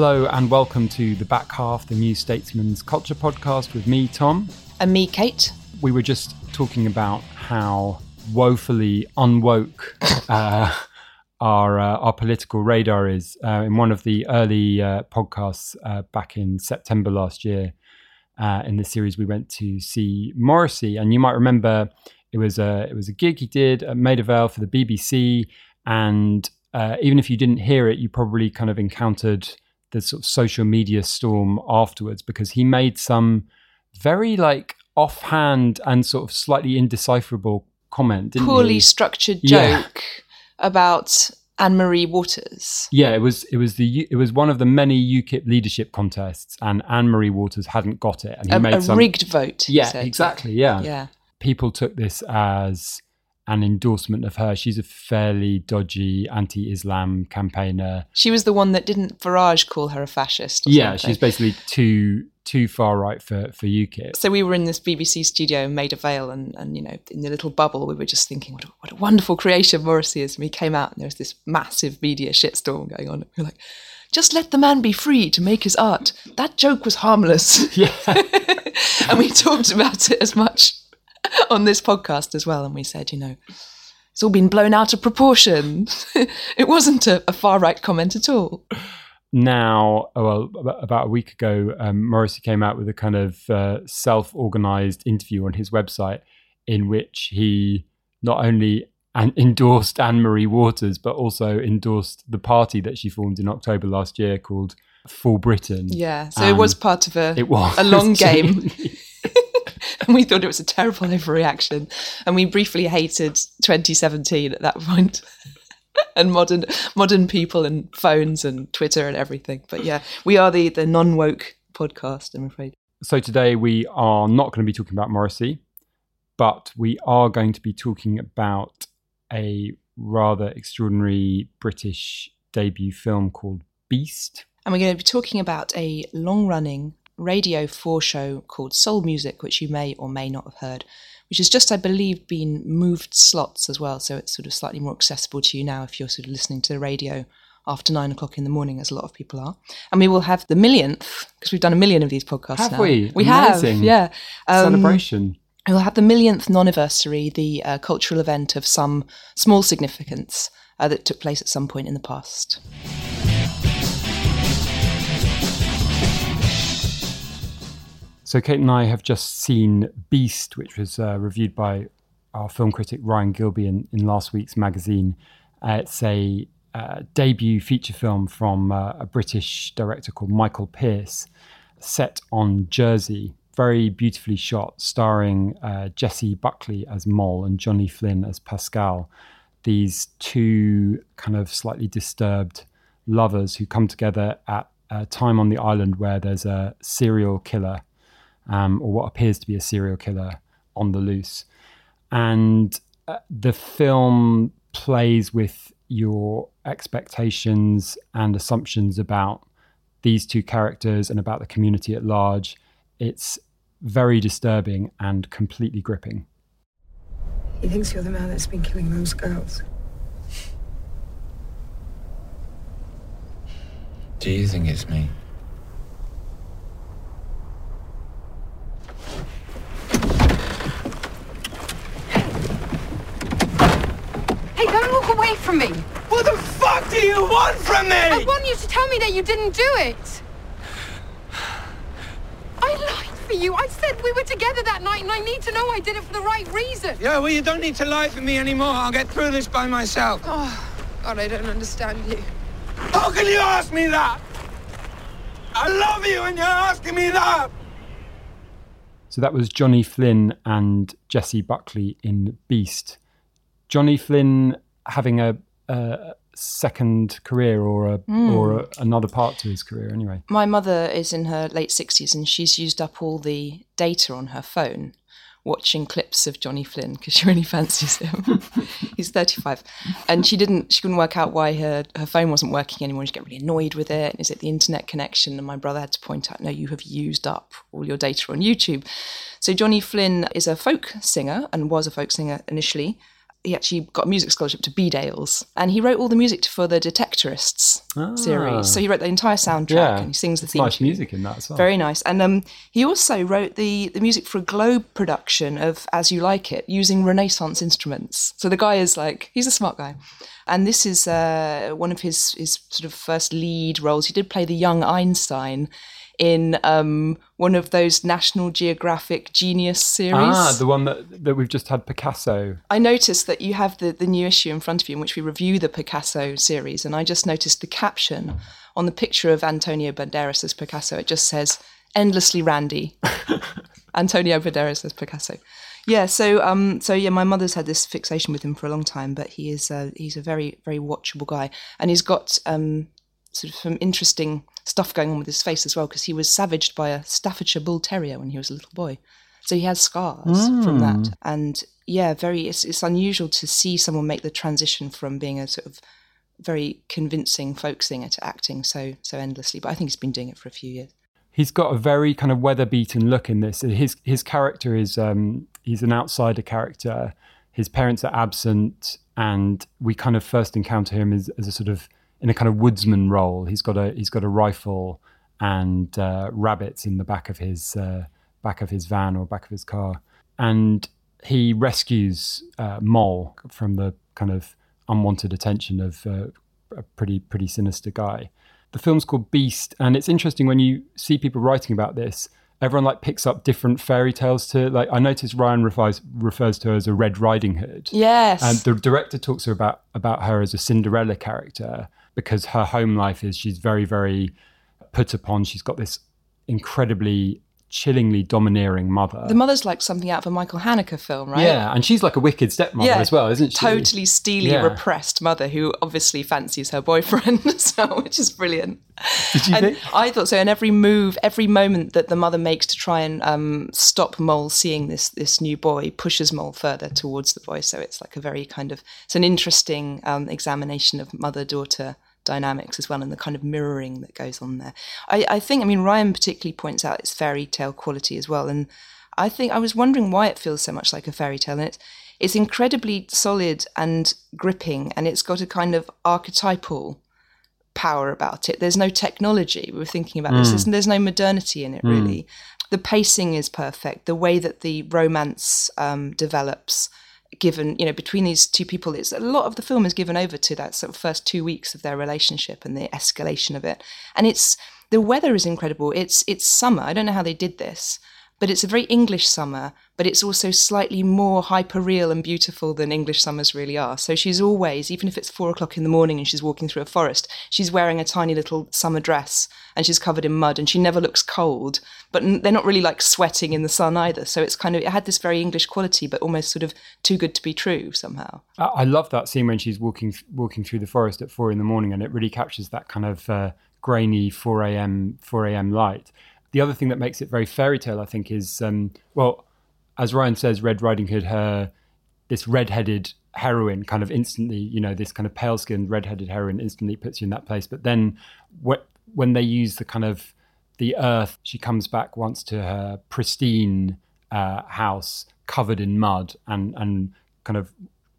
Hello and welcome to the back half, the New Statesman's Culture Podcast with me, Tom. And me, Kate. We were just talking about how woefully unwoke uh, our uh, our political radar is uh, in one of the early uh, podcasts uh, back in September last year. Uh, in the series, we went to see Morrissey, and you might remember it was a it was a gig he did at Maida Vale for the BBC, and even if you didn't hear it, you probably kind of encountered the sort of social media storm afterwards because he made some very like offhand and sort of slightly indecipherable comment. Poorly he? structured joke yeah. about Anne Marie Waters. Yeah, it was it was the it was one of the many UKIP leadership contests, and Anne Marie Waters hadn't got it, and he a, made a some rigged vote. Yeah, exactly. Yeah, yeah. People took this as an endorsement of her. She's a fairly dodgy anti-Islam campaigner. She was the one that didn't Farage call her a fascist. yeah, something. she's basically too too far right for for UKIP. So we were in this BBC studio in Maida Vale, and and you know in the little bubble, we were just thinking, what a, what a wonderful creation Morrissey is. And we came out, and there was this massive media shitstorm going on. We were like. Just let the man be free to make his art. That joke was harmless. Yeah. and we talked about it as much on this podcast as well, and we said, you know, it's all been blown out of proportion. it wasn't a, a far right comment at all. Now, oh, well, about a week ago, um, Morrissey came out with a kind of uh, self organized interview on his website in which he not only an- endorsed Anne Marie Waters, but also endorsed the party that she formed in October last year called For Britain. Yeah, so it was part of a, it was a long game. And we thought it was a terrible overreaction. And we briefly hated 2017 at that point. and modern modern people and phones and Twitter and everything. But yeah, we are the the non woke podcast. I'm afraid. So today we are not going to be talking about Morrissey, but we are going to be talking about a rather extraordinary British debut film called Beast. And we're going to be talking about a long running Radio 4 show called Soul Music, which you may or may not have heard, which has just, I believe, been moved slots as well. So it's sort of slightly more accessible to you now if you're sort of listening to the radio after nine o'clock in the morning, as a lot of people are. And we will have the millionth, because we've done a million of these podcasts have now. we? We Amazing. have, yeah. Um, Celebration. We'll have the millionth non-anniversary, the uh, cultural event of some small significance uh, that took place at some point in the past. So Kate and I have just seen Beast, which was uh, reviewed by our film critic Ryan Gilbey in, in last week's magazine. Uh, it's a uh, debut feature film from uh, a British director called Michael Pearce, set on Jersey. Very beautifully shot, starring uh, Jessie Buckley as Moll and Johnny Flynn as Pascal. These two kind of slightly disturbed lovers who come together at a time on the island where there's a serial killer um, or what appears to be a serial killer on the loose. And uh, the film plays with your expectations and assumptions about these two characters and about the community at large. It's very disturbing and completely gripping. He thinks you're the man that's been killing those girls. Do you think it's me? Walk away from me. What the fuck do you want from me? I want you to tell me that you didn't do it. I lied for you. I said we were together that night, and I need to know I did it for the right reason. Yeah, well, you don't need to lie for me anymore. I'll get through this by myself. Oh, God, I don't understand you. How can you ask me that? I love you, and you're asking me that. So that was Johnny Flynn and Jessie Buckley in Beast. Johnny Flynn having a, a second career or a, mm. or a, another part to his career anyway. My mother is in her late 60s and she's used up all the data on her phone watching clips of Johnny Flynn because she really fancies him. He's 35. And she didn't she couldn't work out why her, her phone wasn't working anymore. She got really annoyed with it. Is it the internet connection? And my brother had to point out, no, you have used up all your data on YouTube. So Johnny Flynn is a folk singer and was a folk singer initially he actually got a music scholarship to Bedales, and he wrote all the music for the Detectorists series. So he wrote the entire soundtrack, Ah. Yeah. and he sings the It's theme. nice tune. music in that as well. Very nice. And um, he also wrote the, the music for a Globe production of As You Like It using Renaissance instruments. So the guy is like, he's a smart guy. And this is uh, one of his, his sort of first lead roles. He did play the young Einstein in um, one of those National Geographic Genius series. Ah, the one that, that we've just had Picasso. I noticed that you have the, the new issue in front of you in which we review the Picasso series, and I just noticed the caption on the picture of Antonio Banderas as Picasso. It just says, endlessly randy. Antonio Banderas as Picasso. Yeah, so um, so yeah, my mother's had this fixation with him for a long time, but he is uh, he's a very very watchable guy, and he's got um, sort of some interesting stuff going on with his face as well because he was savaged by a Staffordshire Bull Terrier when he was a little boy, so he has scars from that, and yeah, very it's, it's unusual to see someone make the transition from being a sort of very convincing folk singer to acting so so endlessly. But I think he's been doing it for a few years. He's got a very kind of weather beaten look in this. His his character is um, he's an outsider character. His parents are absent, and we kind of first encounter him as, as a sort of in a kind of woodsman role. He's got a he's got a rifle and uh, rabbits in the back of his uh, back of his van or back of his car, and he rescues uh, Moll from the kind of unwanted attention of uh, a pretty pretty sinister guy. The film's called Beast, and it's interesting when you see people writing about this. Everyone like picks up different fairy tales to like. I noticed Ryan refers refers to her as a Red Riding Hood. Yes. And the director talks her about about her as a Cinderella character because her home life is she's very very put upon. She's got this incredibly chillingly domineering mother. the mother's like something out of a Michael Haneke film, right? yeah, and she's like a wicked stepmother as well, isn't she? Totally steely, Yeah. repressed mother who obviously fancies her boyfriend, so which is brilliant. Did you and think? I thought so. And every move, every moment that the mother makes to try and um, stop Moll seeing this this new boy pushes Moll further towards the boy. So it's like a very kind of it's an interesting um, examination of mother daughter dynamics as well, and the kind of mirroring that goes on there. I, I think, I mean, Ryan particularly points out its fairy tale quality as well, and I think I was wondering why it feels so much like a fairy tale, and it's it's incredibly solid and gripping, and it's got a kind of archetypal power about it. There's no technology. We were thinking about this. There's, there's no modernity in it, really. The pacing is perfect. The way that the romance um, develops, given you know between these two people, it's a lot of the film is given over to that sort of first two weeks of their relationship and the escalation of it. And it's the weather is incredible. It's it's summer. I don't know how they did this. But it's a very English summer, but it's also slightly more hyperreal and beautiful than English summers really are. So she's always, even if it's four o'clock in the morning and she's walking through a forest, she's wearing a tiny little summer dress and she's covered in mud and she never looks cold. But they're not really like sweating in the sun either. So it's kind of, it had this very English quality, but almost sort of too good to be true somehow. I love that scene when she's walking walking through the forest at four in the morning, and it really captures that kind of uh, grainy four a.m. four a.m. light. The other thing that makes it very fairy tale, I think, is um, well, as Ryan says, Red Riding Hood, her this red-headed heroine, kind of instantly, you know, this kind of pale-skinned red-headed heroine instantly puts you in that place. But then, wh- when they use the kind of the earth, she comes back once to her pristine uh, house covered in mud and and kind of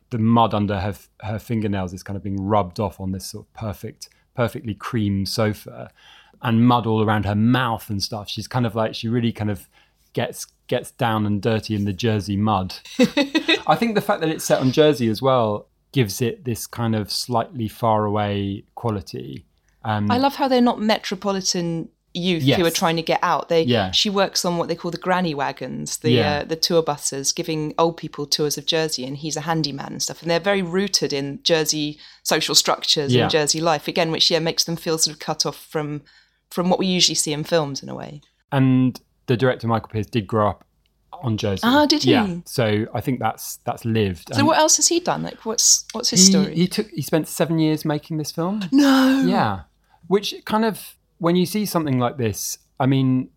the mud under her her fingernails is kind of being rubbed off on this sort of perfect, perfectly cream sofa, and mud all around her mouth and stuff. She's kind of like she really kind of gets gets down and dirty in the Jersey mud. I think the fact that it's set on Jersey as well gives it this kind of slightly far away quality. Um, I love how they're not metropolitan youth Yes. who are trying to get out. They Yeah. she works on what they call the granny wagons, the Yeah. uh, the tour buses, giving old people tours of Jersey, and he's a handyman and stuff. And they're very rooted in Jersey social structures Yeah. and Jersey life again, which yeah makes them feel sort of cut off from from what we usually see in films in a way. and the director Michael Pearce did grow up on Jersey. Ah, did he? Yeah. So I think that's that's lived. So And what else has he done? Like what's what's his he, story? he took he spent seven years making this film. no. Yeah, which kind of when you see something like this, I mean,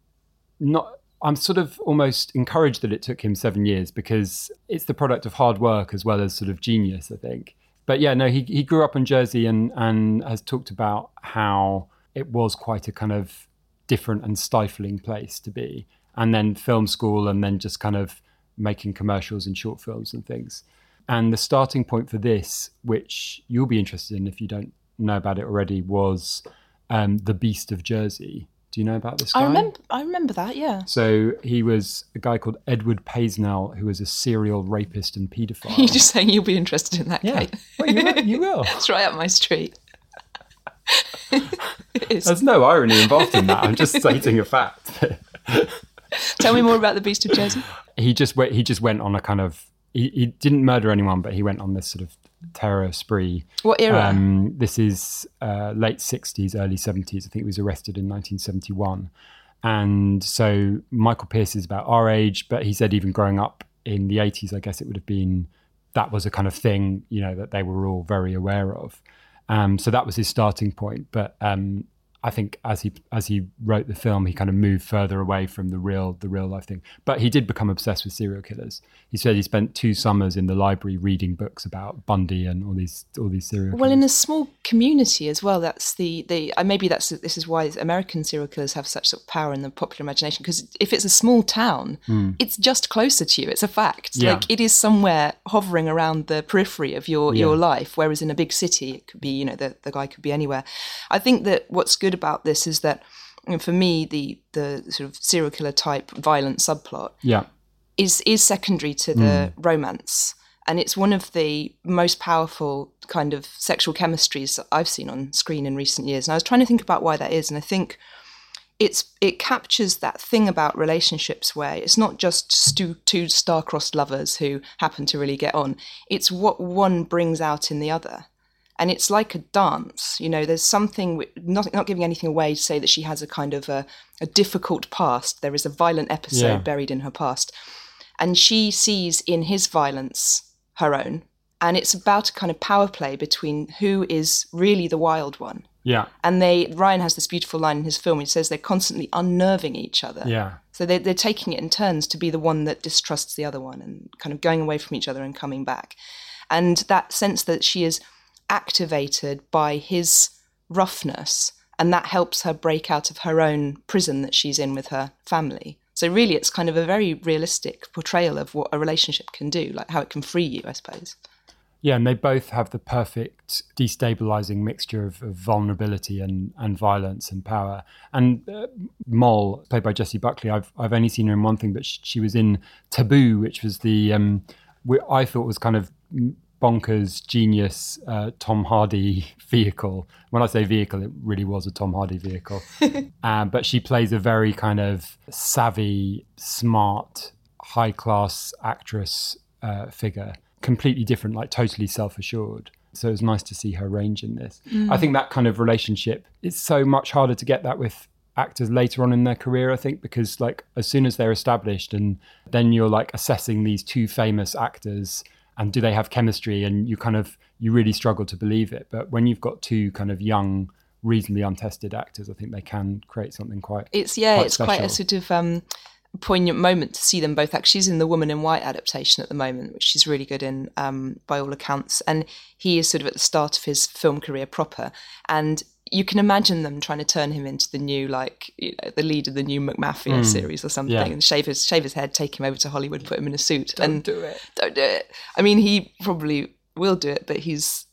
not. I'm sort of almost encouraged that it took him seven years because it's the product of hard work as well as sort of genius, I think. But yeah, no, he he grew up in Jersey and and has talked about how it was quite a kind of different and stifling place to be, and then film school, and then just kind of making commercials and short films and things. And the starting point for this, which you'll be interested in if you don't know about it already, was um, the Beast of Jersey. Do you know about this guy? I remember. I remember that. Yeah. So he was a guy called Edward Paisnell, who was a serial rapist and paedophile. You're just saying you'll be interested in that, yeah, Kate. well, you will. You will. it's right up my street. There's no irony involved in that. I'm just stating a fact. Tell me more about the Beast of Jersey. he just went. He just went on a kind of. He, he didn't murder anyone, but he went on this sort of terror spree. What era? Um, this is uh, late 60s, early 70s. I think he was arrested in 1971. And so Michael Pearce is about our age, but he said even growing up in the 80s, I guess it would have been that was a kind of thing, you know, that they were all very aware of. Um, so that was his starting point. But um, I think as he as he wrote the film, he kind of moved further away from the real the real life thing. But he did become obsessed with serial killers. He said he spent two summers in the library reading books about Bundy and all these all these serial. Well, killers. in a small community as well. That's the the uh, maybe that's this is why American serial killers have such sort of power in the popular imagination. Because if it's a small town, it's just closer to you. It's a fact. Yeah. Like it is somewhere hovering around the periphery of your your life. Whereas in a big city, it could be you know the the guy could be anywhere. I think that what's good about this is that. you know, For me, the the sort of serial killer type violent subplot yeah, is is secondary to the hmm. romance. And it's one of the most powerful kind of sexual chemistries that I've seen on screen in recent years. And I was trying to think about why that is. And I think it's it captures that thing about relationships where it's not just stu- two star-crossed lovers who happen to really get on. It's what one brings out in the other and it's like a dance you know there's something not, not giving anything away to say that she has a kind of a, a difficult past there is a violent episode Yeah. buried in her past and she sees in his violence her own and it's about a kind of power play between who is really the wild one yeah, and they ryan has this beautiful line in his film he says they're constantly unnerving each other yeah. so they're, they're taking it in turns to be the one that distrusts the other one and kind of going away from each other and coming back. And that sense that she is activated by his roughness, and that helps her break out of her own prison that she's in with her family. So, really, it's kind of a very realistic portrayal of what a relationship can do, like how it can free you, I suppose. Yeah, and they both have the perfect destabilizing mixture of, of vulnerability and, and violence and power. And uh, Moll, played by Jessie Buckley, I've I've only seen her in one thing, but she, she was in Taboo, which was the um, I thought was kind of bonkers, genius uh, Tom Hardy vehicle. When I say vehicle, it really was a Tom Hardy vehicle. uh, but she plays a very kind of savvy, smart, high class actress uh, figure, completely different, like totally self assured. So it was nice to see her range in this. I think that kind of relationship is so much harder to get that with actors later on in their career, I think, because like as soon as they're established and then you're like assessing these two famous actors and do they have chemistry and you kind of you really struggle to believe it. But when you've got two kind of young, reasonably untested actors, I think they can create something quite It's yeah, quite it's quite a sort of um, poignant moment to see them both. Actually, she's in the Woman in White adaptation at the moment, which she's really good in um, by all accounts. And he is sort of at the start of his film career proper, and you can imagine them trying to turn him into the new, like you know, the lead of the new McMafia mm. series or something, Yeah. and shave his shave his head, take him over to Hollywood, put him in a suit, don't and do it. don't do it. I mean, he probably will do it, but he's.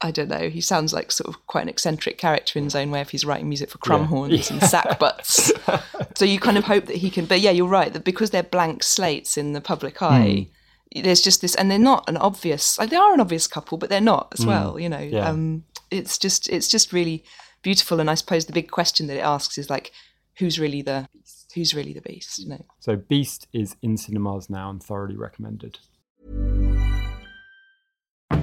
I don't know. He sounds like sort of quite an eccentric character in his own way if he's writing music for crumhorns and sackbuts. so you kind of hope that he can. But yeah, you're right that because they're blank slates in the public eye, mm. there's just this, and they're not an obvious. Like they are an obvious couple, but they're not as mm. well. You know, Yeah. um, it's just it's just really beautiful. And I suppose the big question that it asks is like, who's really the who's really the beast? You know. So Beast is in cinemas now and thoroughly recommended.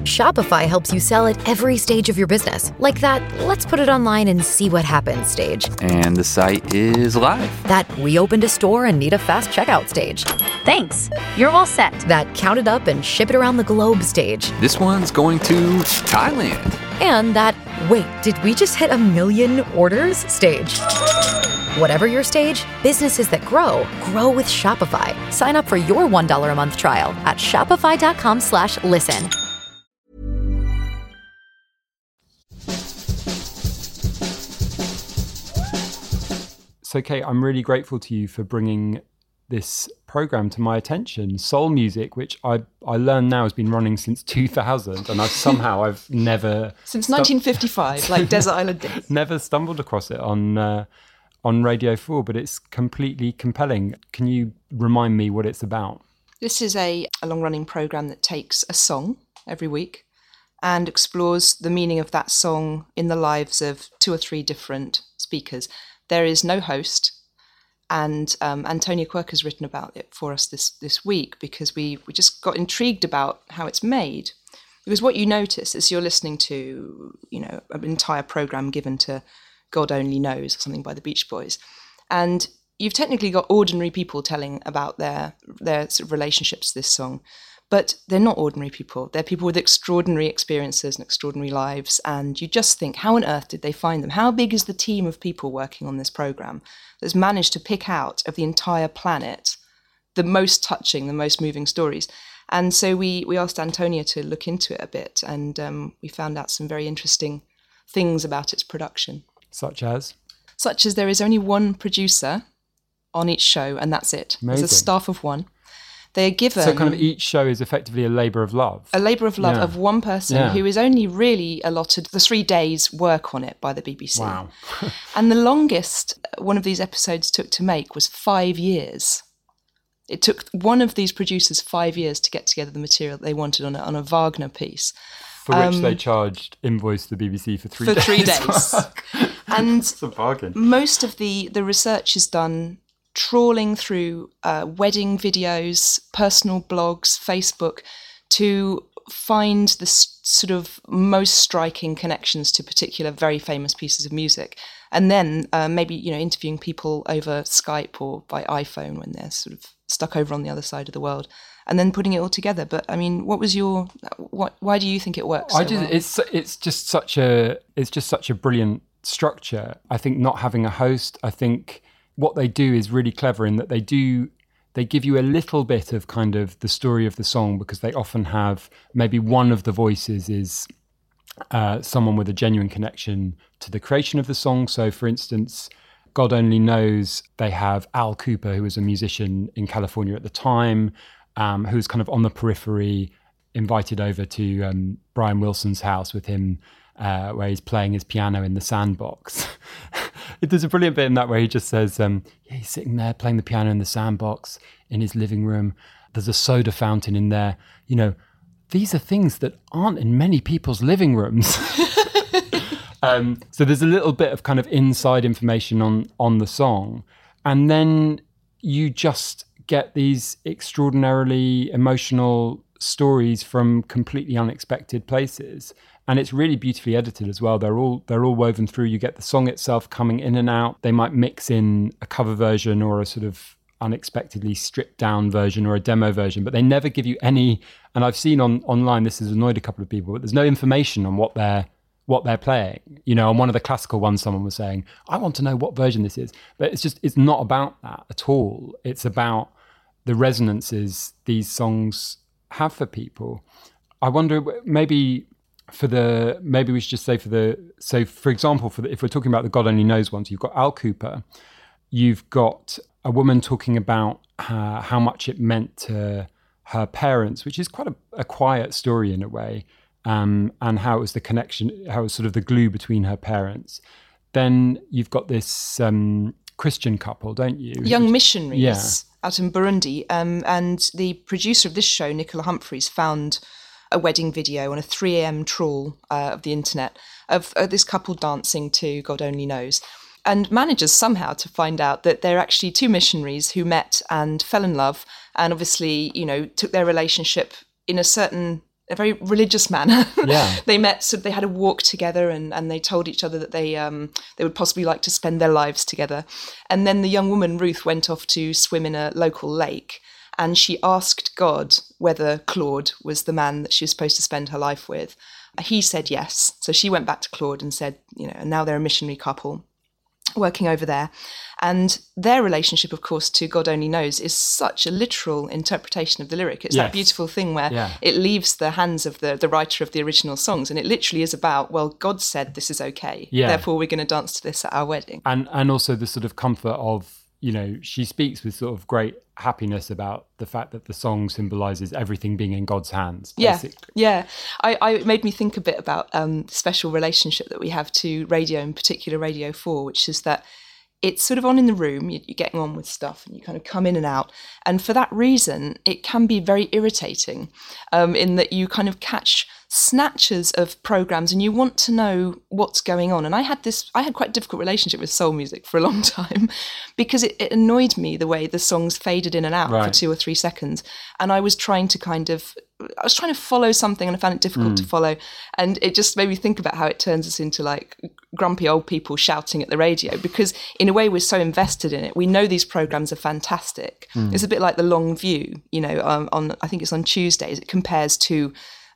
Shopify helps you sell at every stage of your business. Like that, let's put it online and see what happens stage. And the site is live. That we opened a store and need a fast checkout stage. Thanks. You're all set. That count it up and ship it around the globe stage. This one's going to Thailand. And that, wait, did we just hit a million orders stage? Whatever your stage, businesses that grow, grow with Shopify. Sign up for your $1 a month trial at shopify.com slash listen. So Kate, I'm really grateful to you for bringing this program to my attention, soul music, which I I learn now has been running since 2000, and I've somehow I've never Since 1955, like Desert Island Discs. never stumbled across it on uh, on Radio Four, but it's completely compelling. Can you remind me what it's about? This is a, a long running program that takes a song every week and explores the meaning of that song in the lives of two or three different speakers. There is no host, and um, Antonia Quirke has written about it for us this, this week because we, we just got intrigued about how it's made. Because what you notice is you're listening to, you know, an entire program given to God Only Knows or something by the Beach Boys. And you've technically got ordinary people telling about their their sort of relationships to this song, but they're not ordinary people. They're people with extraordinary experiences and extraordinary lives. And you just think, how on earth did they find them? How big is the team of people working on this program that's managed to pick out of the entire planet the most touching, the most moving stories? And so we we asked Antonia to look into it a bit, and um, we found out some very interesting things about its production, Such as such as there is only one producer on each show, and that's it. There's a staff of one. They are given so, kind of each show is effectively a labour of love. a labour of love Yeah. of one person Yeah. who is only really allotted the three days' work on it by the BBC. Wow. and the longest one of these episodes took to make was five years. It took one of these producers five years to get together the material they wanted on a, on a Wagner piece For which they charged invoice the BBC for three Um, for days. three days. and it's a bargain. most of the the research is done trawling through uh, wedding videos, personal blogs, Facebook, to find the s- sort of most striking connections to particular very famous pieces of music, and then uh, maybe you know interviewing people over Skype or by iPhone when they're sort of stuck over on the other side of the world, and then putting it all together. But I mean, what was your what? Why do you think it works? I so just well? it's it's just such a it's just such a brilliant structure. I think not having a host, I think what they do is really clever in that they do they give you a little bit of kind of the story of the song because they often have maybe one of the voices is uh, someone with a genuine connection to the creation of the song. So, for instance, God Only Knows, they have Al Kooper, who was a musician in California at the time, um, was kind of on the periphery, invited over to um, Brian Wilson's house with him, uh, where he's playing his piano in the sandbox. There's a brilliant bit in that where he just says, um, yeah, he's sitting there playing the piano in the sandbox in his living room. There's a soda fountain in there. You know, these are things that aren't in many people's living rooms. um, so there's a little bit of kind of inside information on on the song, and then you just get these extraordinarily emotional stories from completely unexpected places and it's really beautifully edited as well. They're all they're all woven through. You get the song itself coming in and out. They might mix in a cover version or a sort of unexpectedly stripped down version or a demo version but they never give you any and i've seen on online this has annoyed a couple of people but there's no information on what they're what they're playing. You know on one of the classical ones someone was saying i want to know what version this is. But it's just it's not about that at all. It's about the resonances these songs have for people. I wonder maybe for the maybe we should just say for the so for example for the, if we're talking about the god only knows ones you've got al kooper you've got a woman talking about uh, how much it meant to her parents which is quite a, a quiet story in a way um, and how it was the connection how it was sort of the glue between her parents then you've got this um, christian couple don't you young missionaries Yeah. out in Burundi. Um, and the producer of this show, Nicola Humphreys, found a wedding video on a 3 a.m. trawl uh, of the internet of uh, this couple dancing to God Only Knows. And manages somehow to find out that they're actually two missionaries who met and fell in love, and obviously, you know, took their relationship in a certain, a very religious manner. Yeah. they met, so they had a walk together, and, and they told each other that they um, they would possibly like to spend their lives together. And then the young woman Ruth went off to swim in a local lake, and she asked God whether Claude was the man that she was supposed to spend her life with. He said yes, so she went back to Claude and said, you know, and now they're a missionary couple working over there. And their relationship, of course, to God Only Knows is such a literal interpretation of the lyric. It's Yes. that beautiful thing where Yeah. it leaves the hands of the, the writer of the original songs. And it literally is about, well, God said this is okay. Yeah. Therefore, we're going to dance to this at our wedding. and and also the sort of comfort of you know, she speaks with sort of great happiness about the fact that the song symbolizes everything being in God's hands. Basically. Yeah, yeah. I, I it made me think a bit about um, the special relationship that we have to radio, in particular Radio Four, which is that it's sort of on in the room. You're getting on with stuff, and you kind of come in and out. And for that reason, it can be very irritating, um, in that you kind of catch snatches of programs and you want to know what's going on. And i had this i had quite a difficult relationship with soul music for a long time because it, it annoyed me the way the songs faded in and out Right. for two or three seconds. And i was trying to kind of i was trying to follow something and i found it difficult to follow. And it just made me think about how it turns us into like grumpy old people shouting at the radio because in a way we're so invested in it. We know these programs are fantastic. It's a bit like the long view you know um, on i think it's on tuesdays. It compares to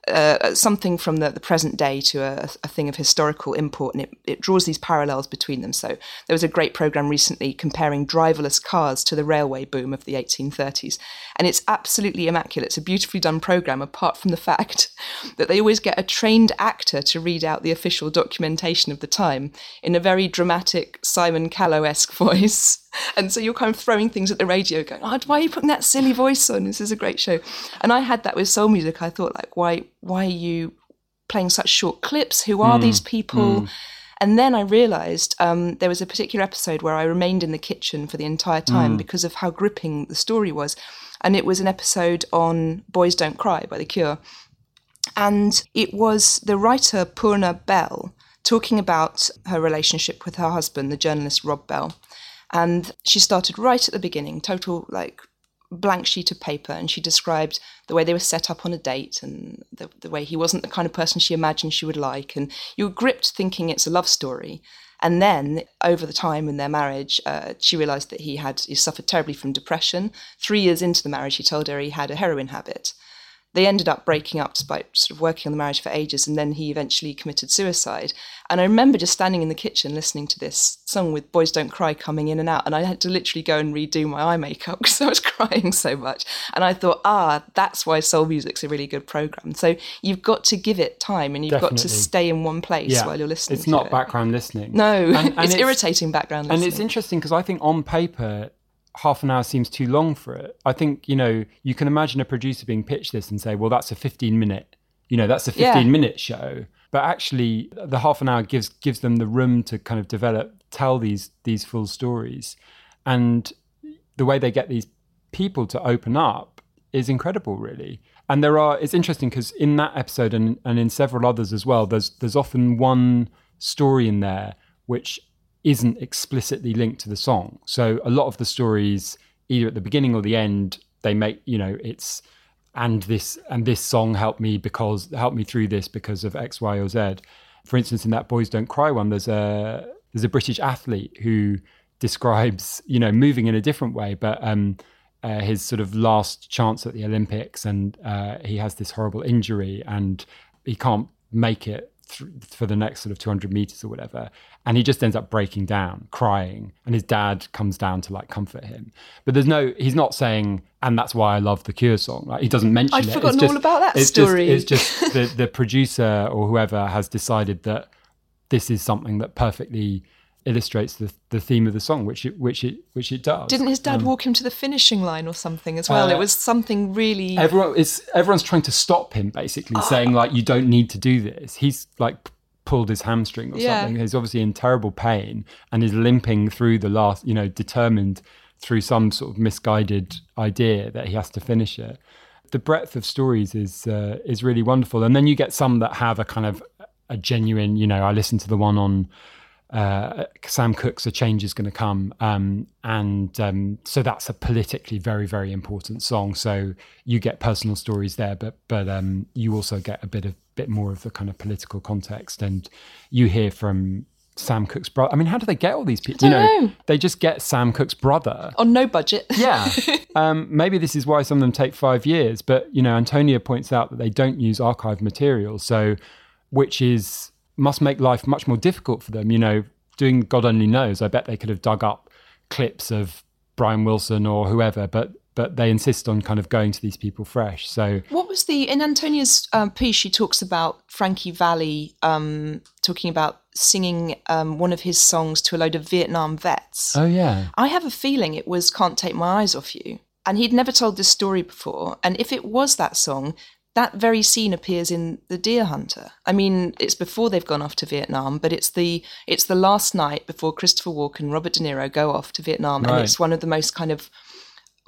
uh, something from the, the present day to a, a thing of historical import, and it, it draws these parallels between them. So there was a great program recently comparing driverless cars to the railway boom of the 1830s, and it's absolutely immaculate. It's a beautifully done program, apart from the fact that they always get a trained actor to read out the official documentation of the time in a very dramatic Simon Callow-esque voice. And so you're kind of throwing things at the radio, going, oh, "Why are you putting that silly voice on? This is a great show." And I had that with soul music. I thought, like, why, why are you playing such short clips? Who are hmm. these people? Hmm. And then I realised um, there was a particular episode where I remained in the kitchen for the entire time hmm. because of how gripping the story was, and it was an episode on "Boys Don't Cry" by The Cure, and it was the writer Poorna Bell talking about her relationship with her husband, the journalist Rob Bell. And she started right at the beginning, total like blank sheet of paper, and she described the way they were set up on a date and the, the way he wasn't the kind of person she imagined she would like. And you were gripped thinking it's a love story. And then, over the time in their marriage, uh, she realised that he had he suffered terribly from depression. Three years into the marriage, he told her he had a heroin habit. They ended up breaking up despite sort of working on the marriage for ages, and then he eventually committed suicide. And I remember just standing in the kitchen listening to this song with "Boys Don't Cry" coming in and out, and I had to literally go and redo my eye makeup because I was crying so much. And I thought, ah, that's why soul music's a really good program. So you've got to give it time, and you've got to stay in one place while you're listening. It's not it. background listening. No, And- and it's, irritating background listening And it's interesting because I think on paper, half an hour seems too long for it. I think, you know, you can imagine a producer being pitched this and say, well, that's a 15 minute, you know, that's a 15 Yeah. minute show. But actually, the half an hour gives gives them the room to kind of develop, tell these these full stories, and the way they get these people to open up is incredible, really. And there are it's interesting because in that episode and, and in several others as well, there's there's often one story in there which isn't explicitly linked to the song. So a lot of the stories, either at the beginning or the end, they make you know it's and this and this song helped me because helped me through this because of X, Y, or Z. For instance, in that "Boys Don't Cry" one, there's a there's a British athlete who describes you know moving in a different way, but um, uh, his sort of last chance at the Olympics, and uh, he has this horrible injury, and he can't make it th- for the next sort of 200 meters or whatever and he just ends up breaking down crying and his dad comes down to like comfort him. But there's no he's not saying and that's why i love the cure song. Like he doesn't mention I'd it. forgotten It's just- all about that it's story. just, it's just the, the producer or whoever has decided that this is something that perfectly illustrates the, the theme of the song which it which it which it does Didn't his dad walk him to the finishing line or something as well? uh, it was something really. everyone is everyone's trying to stop him basically saying like you don't need to do this he's like pulled his hamstring or Yeah. something he's obviously in terrible pain and is limping through the last you know determined through some sort of misguided idea that he has to finish it the breadth of stories is uh, is really wonderful and then you get some that have a kind of a genuine you know i listened to the one on uh, Sam Cooke's "A Change Is Going to Come," um, and um, so that's a politically very, very important song. So you get personal stories there, but but um, you also get a bit of bit more of the kind of political context, and you hear from Sam Cooke's brother. I mean, how do they get all these people? you know, know. they just get Sam Cooke's brother. on no budget. Yeah. um, maybe this is why some of them take five years. But, you know, Antonia points out that they don't use archive material. So, which is, must make life much more difficult for them. You know, doing God only knows, I bet they could have dug up clips of Brian Wilson or whoever, but but they insist on kind of going to these people fresh. So What was the in Antonia's um, piece? She talks about Frankie Valli um, talking about singing um, one of his songs to a load of Vietnam vets. oh yeah, I have a feeling it was "Can't Take My Eyes Off You," and he'd never told this story before. And if it was that song, that very scene appears in The Deer Hunter. I mean, it's before they've gone off to Vietnam, but it's the it's the last night before Christopher Walken and Robert De Niro go off to Vietnam, Right. and it's one of the most kind of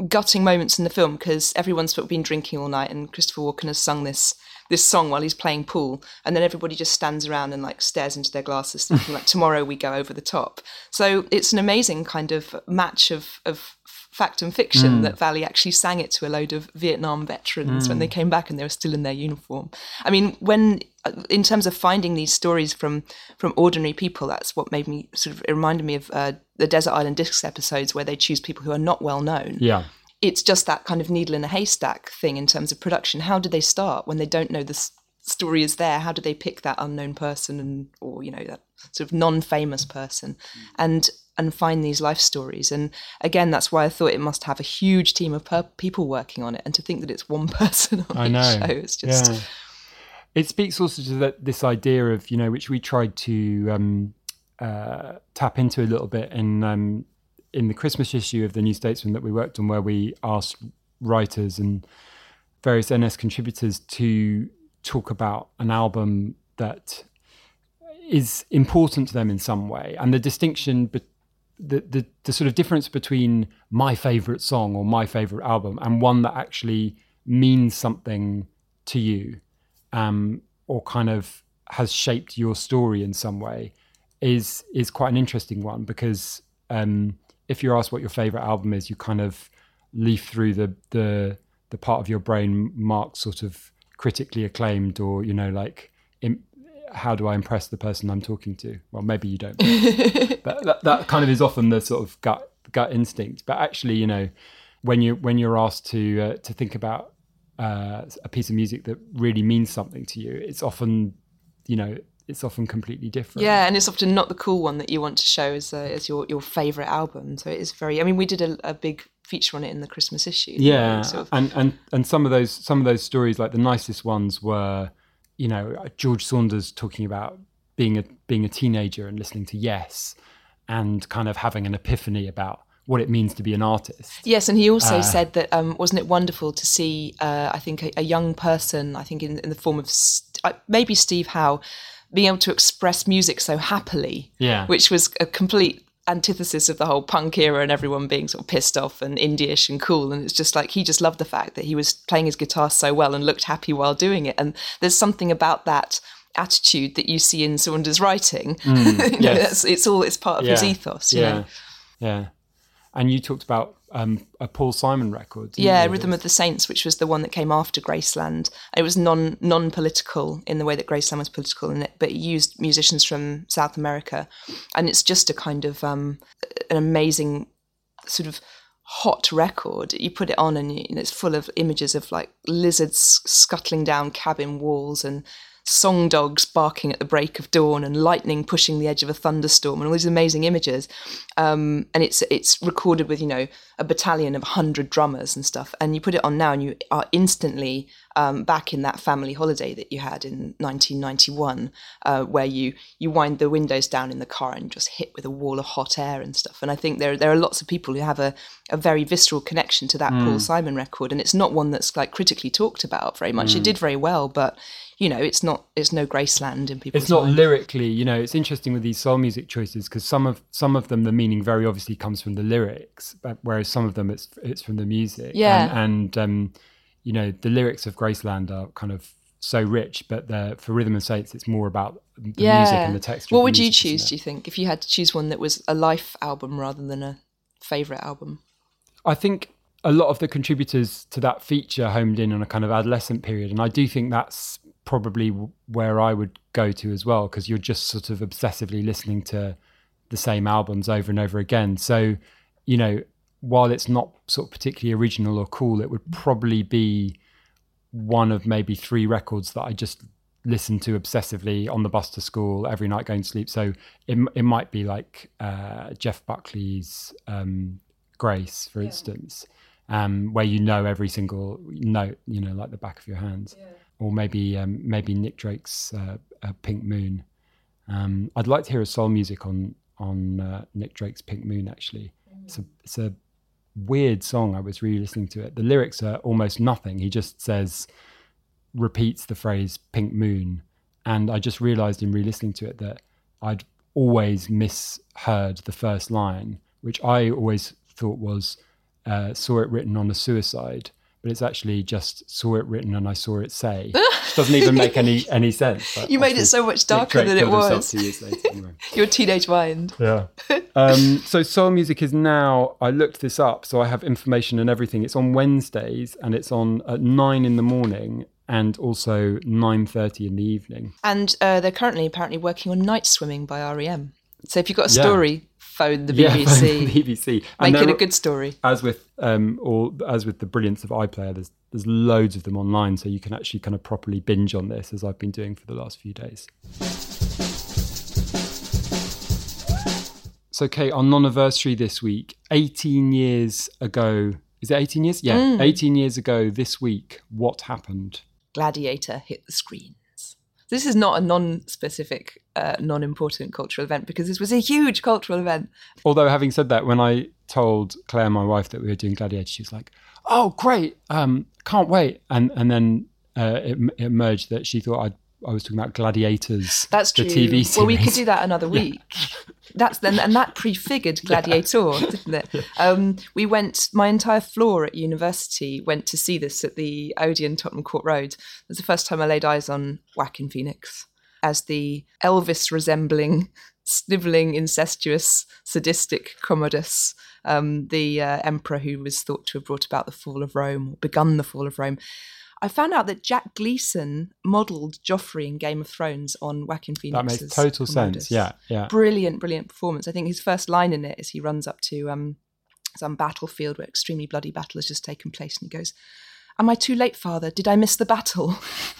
gutting moments in the film because everyone's sort of been drinking all night and Christopher Walken has sung this this song while he's playing pool and then everybody just stands around and like stares into their glasses thinking like tomorrow we go over the top so it's an amazing kind of match of of fact and fiction hmm. that Valli actually sang it to a load of Vietnam veterans when they hmm. came back and they were still in their uniform I mean when uh, in terms of finding these stories from from ordinary people that's what made me sort of it reminded me of uh, the desert island discs episodes where they choose people who are not well known yeah. it's just that kind of needle in a haystack thing in terms of production. How do they start when they don't know the s- story is there? How do they pick that unknown person and or you know that sort of non-famous person hmm. and and find these life stories? And again, that's why I thought it must have a huge team of per- people working on it. And to think that it's one person on I each know. show, it's just Yeah. It speaks also to that, this idea of you know which we tried to um, uh, tap into a little bit in um, in the Christmas issue of the New Statesman that we worked on, where we asked writers and various NS contributors to talk about an album that is important to them in some way, and the distinction. The, the the sort of difference between my favorite song or my favorite album and one that actually means something to you um, or kind of has shaped your story in some way is is quite an interesting one because um, if you're asked what your favorite album is, you kind of leaf through the the the part of your brain marked sort of critically acclaimed or you know like how do I impress the person I'm talking to? Well, maybe you don't. but that, that kind of is often the sort of gut gut instinct. But actually, you know, when you when you're asked to uh, to think about uh, a piece of music that really means something to you, it's often, you know, it's often completely different. Yeah, and it's often not the cool one that you want to show as uh, as your your favorite album. So it is very. I mean, we did a, a big feature on it in the Christmas issue. yeah sort of- and and and some of those some of those stories like the nicest ones were you know george saunders talking about being a being a teenager and listening to yes and kind of having an epiphany about what it means to be an artist Yes, and he also Uh, said that um, wasn't it wonderful to see? Uh, I think a, a young person, I think in, in the form of St- uh, maybe Steve Howe, being able to express music so happily, Yeah. which was a complete antithesis of the whole punk era and everyone being sort of pissed off and indie-ish and cool. And it's just like he just loved the fact that he was playing his guitar so well and looked happy while doing it. And there's something about that attitude that you see in Saunders' writing. You know, Mm, yes. that's, it's all it's part of his ethos. You yeah know? yeah and you talked about um, a paul simon record Yeah? Rhythm of the Saints, which was the one that came after Graceland. It was non non political in the way that Graceland was political in it, but it used musicians from South America, and it's just a kind of um, an amazing sort of hot record. You put it on, and you, it's full of images of like lizards scuttling down cabin walls and song dogs barking at the break of dawn and lightning pushing the edge of a thunderstorm and all these amazing images. Um, and it's it's recorded with you know a battalion of 100 drummers and stuff. And you put it on now and you are instantly um, back in that family holiday that you had in 1991 uh, where you you wind the windows down in the car and just hit with a wall of hot air and stuff and I think there there are lots of people who have a, a very visceral connection to that Mm. Paul Simon record and it's not one that's like critically talked about very much it Mm. did very well but you know it's not it's no Graceland in people's it's not minds. lyrically you know it's interesting with these soul music choices because some of some of them the meaning very obviously comes from the lyrics but whereas some of them it's it's from the music Yeah. and, and um you know the lyrics of graceland are kind of so rich but the for rhythm and saints it's more about the music and the texture What the would you music, isn't choose, do you think, if you had to choose one that was a life album rather than a favourite album? I think a lot of the contributors to that feature homed in on a kind of adolescent period, and I do think that's probably where I would go to as well, because you're just sort of obsessively listening to the same albums over and over again. So, you know, while it's not sort of particularly original or cool, it would probably be one of maybe three records that I just listen to obsessively on the bus to school every night going to sleep. So it, it might be like uh, Jeff Buckley's um, Grace, for instance. um, where you know every single note, you know, like the back of your hands, or maybe um, maybe Nick Drake's uh, uh, Pink Moon. Um, I'd like to hear a soul music on on uh, Nick Drake's Pink Moon. Actually, it's a it's a weird song. I was re-listening to it. The lyrics are almost nothing. He just says, repeats the phrase "Pink Moon," and I just realised in re-listening to it that I'd always misheard the first line, which I always thought was uh, saw it written on a suicide, but it's actually just saw it written and I saw it say. Which doesn't even make any any sense. You made it so much darker than it was. two years later, anyway. Your teenage mind. Yeah. um, so soul music is now. I looked this up, so I have information and everything. It's on Wednesdays and it's on at nine in the morning and also nine thirty in the evening. And uh, they're currently apparently working on Night Swimming by REM. So if you've got a Yeah. Phone the Yeah, BBC. BBC. And Make it a good story. As with um, all as with the brilliance of iPlayer, there's there's loads of them online, so you can actually kind of properly binge on this, as I've been doing for the last few days. So, Kate, our non-anniversary this week, 18 years ago. Is it 18 years? Yeah, Mm. 18 years ago this week. What happened? Gladiator hit the screens. This is not a non-specific, uh, non-important cultural event because this was a huge cultural event. Although, having said that, when I told Claire, my wife, that we were doing Gladiator, she was like, "Oh, great! Um, can't wait!" And and then uh, it, it emerged that she thought I'd, I was talking about Gladiators. That's the true. TV series. Well, we could do that another week. That's then, and that prefigured Gladiator, didn't it? Um, we went. My entire floor at university went to see this at the Odeon, Tottenham Court Road. It was the first time I laid eyes on Joaquin Phoenix as the Elvis resembling, snivelling, incestuous, sadistic Commodus, um, the uh, emperor who was thought to have brought about the fall of Rome, or begun the fall of Rome. I found out that Jack Gleeson modelled Joffrey in Game of Thrones on Joaquin Phoenix. That makes total sense. Yeah, yeah. Brilliant, brilliant performance. I think his first line in it is he runs up to um, some battlefield where extremely bloody battle has just taken place, and he goes, "Am I too late, Father? Did I miss the battle?"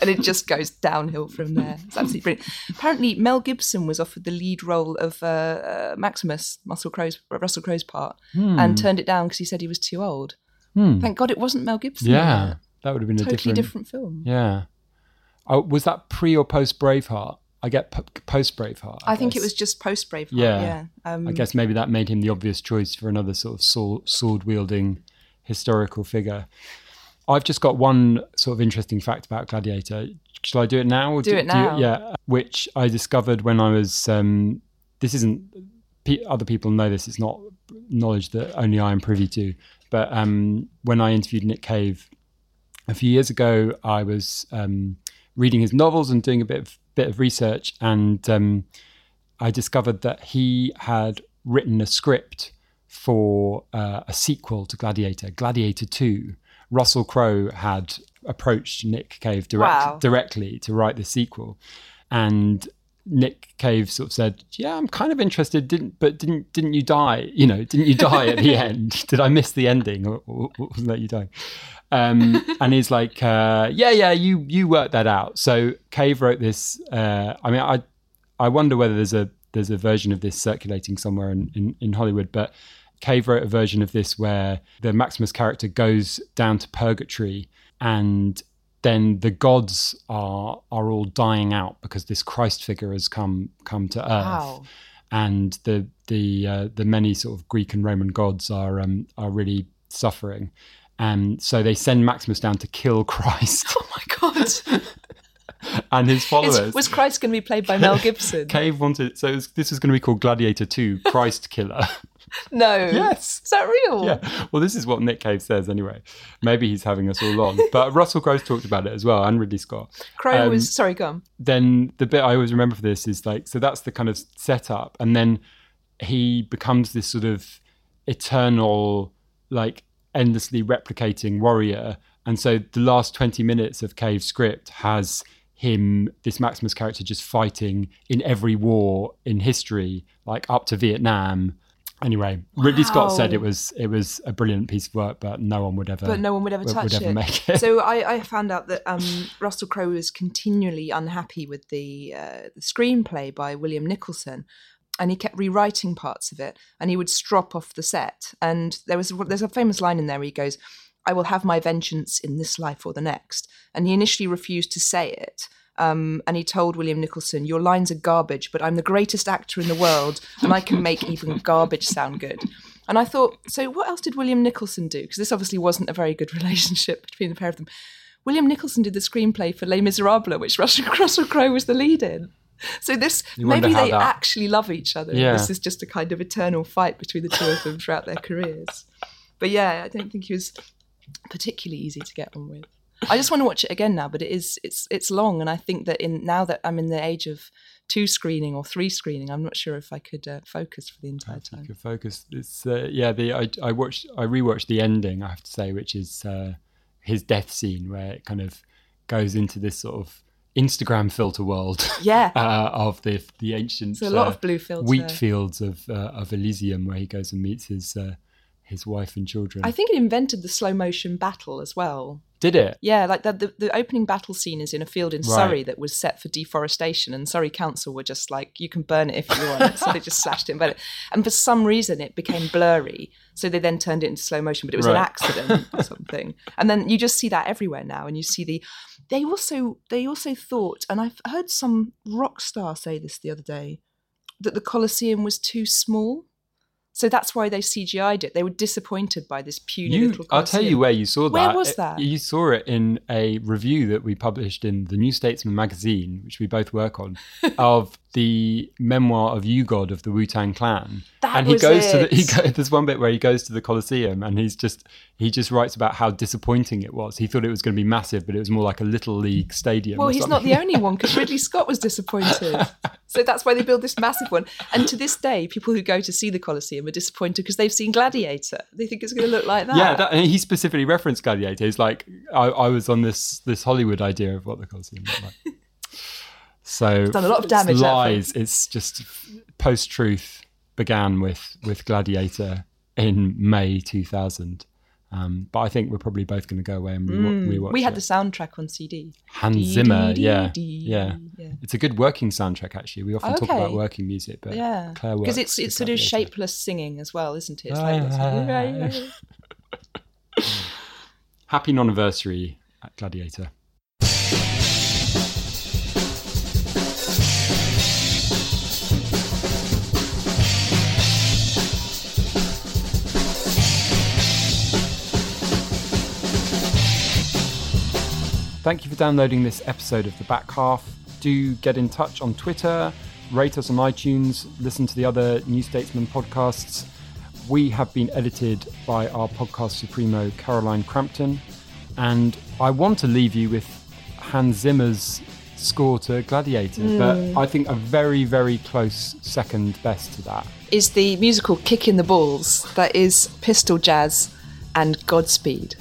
and it just goes downhill from there. It's absolutely brilliant. Apparently, Mel Gibson was offered the lead role of uh, uh, Maximus, Russell Crowe's, Russell Crowe's part, Hmm. and turned it down because he said he was too old. Hmm. Thank God it wasn't Mel Gibson. Yeah, that. that would have been a totally different, different film. Yeah. Oh, was that pre or post Braveheart? I get p- post Braveheart. I, think it was just post Braveheart. Yeah. Yeah. Um, I guess maybe that made him the obvious choice for another sort of sword wielding historical figure. I've just got one sort of interesting fact about Gladiator. Shall I do it now? or Do it now. yeah, which I discovered when I was. Um, this isn't. Other people know this. It's not knowledge that only I am privy to. But um, when I interviewed Nick Cave a few years ago, I was um, reading his novels and doing a bit of bit of research, and um, I discovered that he had written a script for uh, a sequel to Gladiator, Gladiator Two. Russell Crowe had approached Nick Cave direct, Wow. directly to write the sequel, and Nick Cave sort of said, "Yeah, I'm kind of interested. Didn't but didn't didn't you die? You know, didn't you die at the end? Did I miss the ending, or, or, or wasn't that you dying?" Um, and he's like, uh, "Yeah, yeah, you you worked that out." So Cave wrote this. Uh, I mean, I I wonder whether there's a there's a version of this circulating somewhere in, in, in Hollywood, but Cave wrote a version of this where the Maximus character goes down to purgatory and then the gods are are all dying out because this Christ figure has come come to earth. Wow. And the the uh, the many sort of Greek and Roman gods are um, are really suffering, and so they send Maximus down to kill Christ Oh my God. and his Is, followers. was Christ going to be played by Mel Gibson? Cave wanted so was, this was going to be called Gladiator Two: Christ Killer. no. Yes. Is that real? yeah. Well, this is what Nick Cave says anyway. Maybe he's having us all on. But Russell Crowe's talked about it as well, and Ridley Scott. Crowe Um, was. Sorry, go on. Then the bit I always remember for this is like, so that's the kind of setup, and then he becomes this sort of eternal, like endlessly replicating warrior. And so the last 20 minutes of Cave's script has him, this Maximus character, just fighting in every war in history, like up to Vietnam. Anyway, Ridley Scott said it was it was a brilliant piece of work, but no one would ever. But no one would ever would- touch would ever it. make it. So I, I found out that um, Russell Crowe was continually unhappy with the, uh, the screenplay by William Nicholson. and he kept rewriting parts of it, and he would strop off the set. And there was there's a famous line in there where he goes, "I will have my vengeance in this life or the next," and he initially refused to say it. Um, and he told William Nicholson, "Your lines are garbage, but I'm the greatest actor in the world, and I can make even garbage sound good." And I thought, so what else did William Nicholson do? Because this obviously wasn't a very good relationship between the pair of them. William Nicholson did the screenplay for Les Miserables, which Russell, Russell Crowe was the lead in. So this You maybe they that- actually love each other. Yeah. This is just a kind of eternal fight between the two of them throughout their careers. But yeah, I don't think he was particularly easy to get on with. I just want to watch it again now, but it is it's it's long, and I think that in now that I'm in the age of two screening or three screening, I'm not sure if I could uh, focus for the entire time. Good focus. It's uh, yeah. The I, I watched I rewatched the ending. I have to say, which is uh, his death scene, where it kind of goes into this sort of Instagram filter world. Yeah. uh, of the the ancient. It's a lot uh, of blue filter. wheat fields of uh, of Elysium, where he goes and meets his uh, his wife and children. I think it invented the slow motion battle as well. Did it? Yeah, like the, the the opening battle scene is in a field in Right. Surrey that was set for deforestation, and Surrey Council were just like, "You can burn it if you want," so they just slashed it and burned it. And for some reason, it became blurry, so they then turned it into slow motion, but it was an accident or something. And then you just see that everywhere now, and you see the. They also they also thought, and I've heard some rock star say this the other day, that the Colosseum was too small. So that's why they CGI'd it. They were disappointed by this puny You, little. I'll tell you where you saw that. Where was It- that? You saw it in a review that we published in the New Statesman magazine, which we both work on, of the memoir of U-God of the Wu Tang Clan. That and he was goes to the. He it. go, there's one bit where he goes to the Colosseum and he's just he just writes about how disappointing it was. He thought it was going to be massive, but it was more like a little league stadium. Well, he's not the only one because Ridley Scott was disappointed. So that's why they build this massive one. And to this day, people who go to see the Colosseum are disappointed because they've seen Gladiator. They think it's going to look like that. Yeah, that, and he specifically referenced Gladiator. He's like, I, I was on this this Hollywood idea of what the Colosseum looked like. So done a lot of damage, film. Lies. It's just post truth began with with Gladiator in May 2000. Um, but I think we're probably both going to go away and rewatch Mm. we had it. the soundtrack on CD. Hans Zimmer. dee, yeah, dee, yeah, yeah. It's a good working soundtrack actually. We often talk Okay. about working music, but Yeah, because it's it's sort of Gladiator. shapeless singing as well, isn't it? It's like lots of- Happy non-anniversary at Gladiator. Thank you for downloading this episode of The Back Half. Do get in touch on Twitter, rate us on iTunes, listen to the other New Statesman podcasts. We have been edited by our podcast supremo, Caroline Crampton. And I want to leave you with Hans Zimmer's score to Gladiator, hmm. but I think a very, very close second best to that. is the musical Kick in the Balls that is Pistol Jazz and Godspeed.